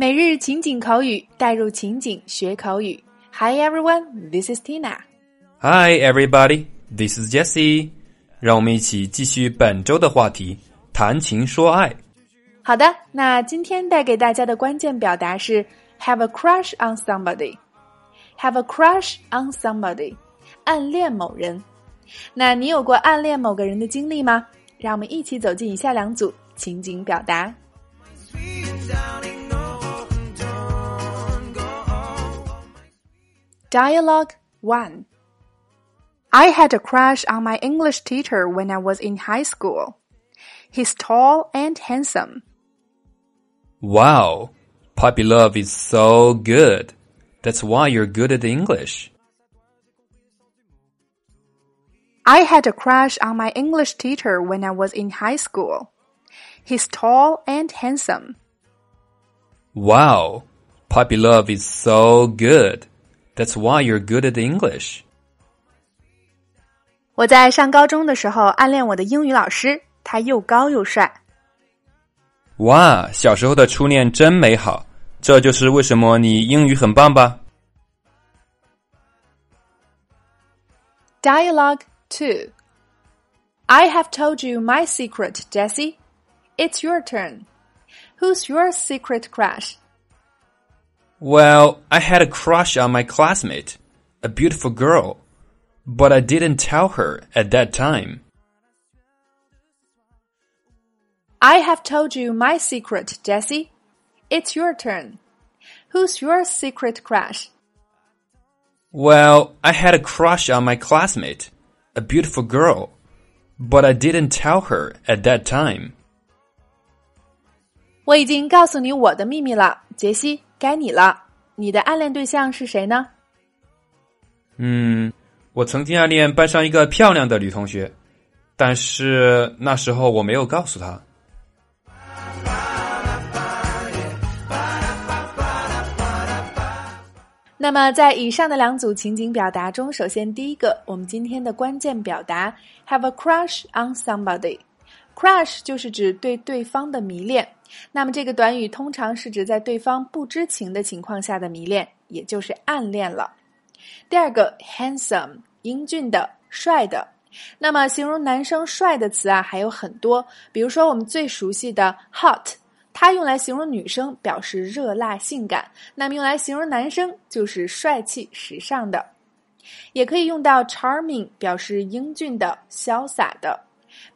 每日情景口语，带入情景学口语。Hi everyone, this is Tina. Hi everybody, this is Jesse. 让我们一起继续本周的话题，谈情说爱。好的，那今天带给大家的关键表达是 have a crush on somebody. Have a crush on somebody，暗恋某人。那你有过暗恋某个人的经历吗？让我们一起走进以下两组情景表达。Dialogue 1 I had a crush on my English teacher when I was in high school. He's tall and handsome. Wow, puppy love is so good. That's why you're good at English. I had a crush on my English teacher when I was in high school. He's tall and handsome. Wow, puppy love is so good. That's why you're good at English. 我在上高中的时候暗恋我的英语老师，他又高又帅。哇，小时候的初恋真美好，这就是为什么你英语很棒吧？Dialogue two. I have told you my secret, Jesse. It's your turn. Who's your secret crush? Well, I had a crush on my classmate, a beautiful girl, but I didn't tell her at that time. I have told you my secret, Jesse. It's your turn. Who's your secret crush? Well, I had a crush on my classmate, a beautiful girl, but I didn't tell her at that time. 我已经告诉你我的秘密了，杰西。 该你了，你的暗恋对象是谁呢？嗯，我曾经暗恋班上一个漂亮的女同学，但是那时候我没有告诉她。那么，在以上的两组情景表达中，首先第一个，我们今天的关键表达 have a crush on somebody。Crush 就是指对对方的迷恋。那么这个短语通常是指在对方不知情的情况下的迷恋，也就是暗恋了。第二个，handsome，英俊的、帅的。那么形容男生帅的词啊还有很多，比如说我们最熟悉的 hot，它用来形容女生，表示热辣性感；那么用来形容男生就是帅气时尚的。也可以用到 charming，表示英俊的、潇洒的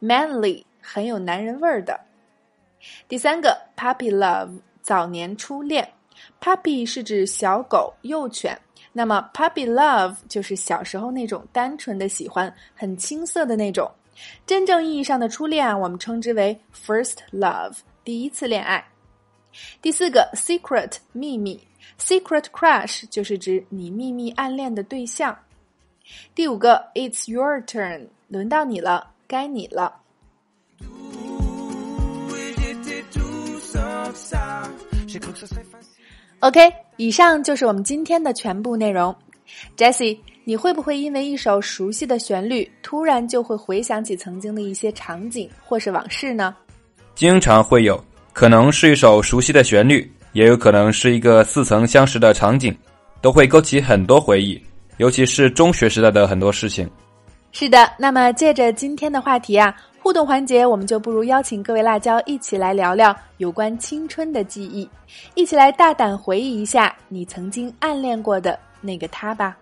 ；manly，很有男人味儿的。第三个，puppy love，早年初恋。puppy 是指小狗、幼犬，那么 puppy love 就是小时候那种单纯的喜欢，很青涩的那种。真正意义上的初恋啊，我们称之为 first love，第一次恋爱。第四个，secret 秘密，secret crush 就是指你秘密暗恋的对象。第五个，it's your turn，轮到你了，该你了。OK，以上就是我们今天的全部内容。Jessie，你会不会因为一首熟悉的旋律，突然就会回想起曾经的一些场景或是往事呢？经常会有，可能是一首熟悉的旋律，也有可能是一个似曾相识的场景，都会勾起很多回忆，尤其是中学时代的很多事情。是的，那么借着今天的话题啊。互动环节，我们就不如邀请各位辣椒一起来聊聊有关青春的记忆，一起来大胆回忆一下你曾经暗恋过的那个他吧。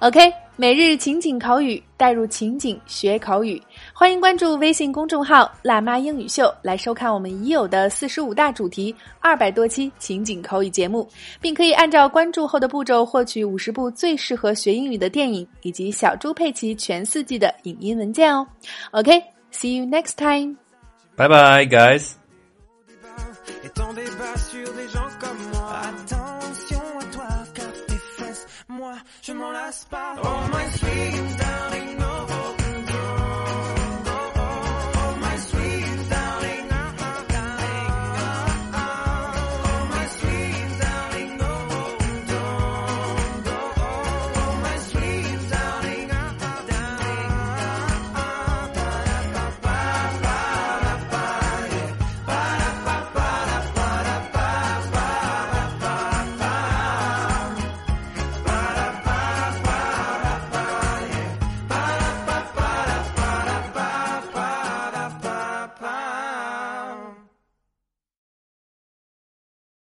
OK，每日情景口语，带入情景学口语，欢迎关注微信公众号“辣妈英语秀”来收看我们已有的四十五大主题、二百多期情景口语节目，并可以按照关注后的步骤获取五十部最适合学英语的电影以及小猪佩奇全四季的影音文件哦。OK。See you next time. Bye bye, guys. je m'en lasse pas. Oh my sweet darling, no.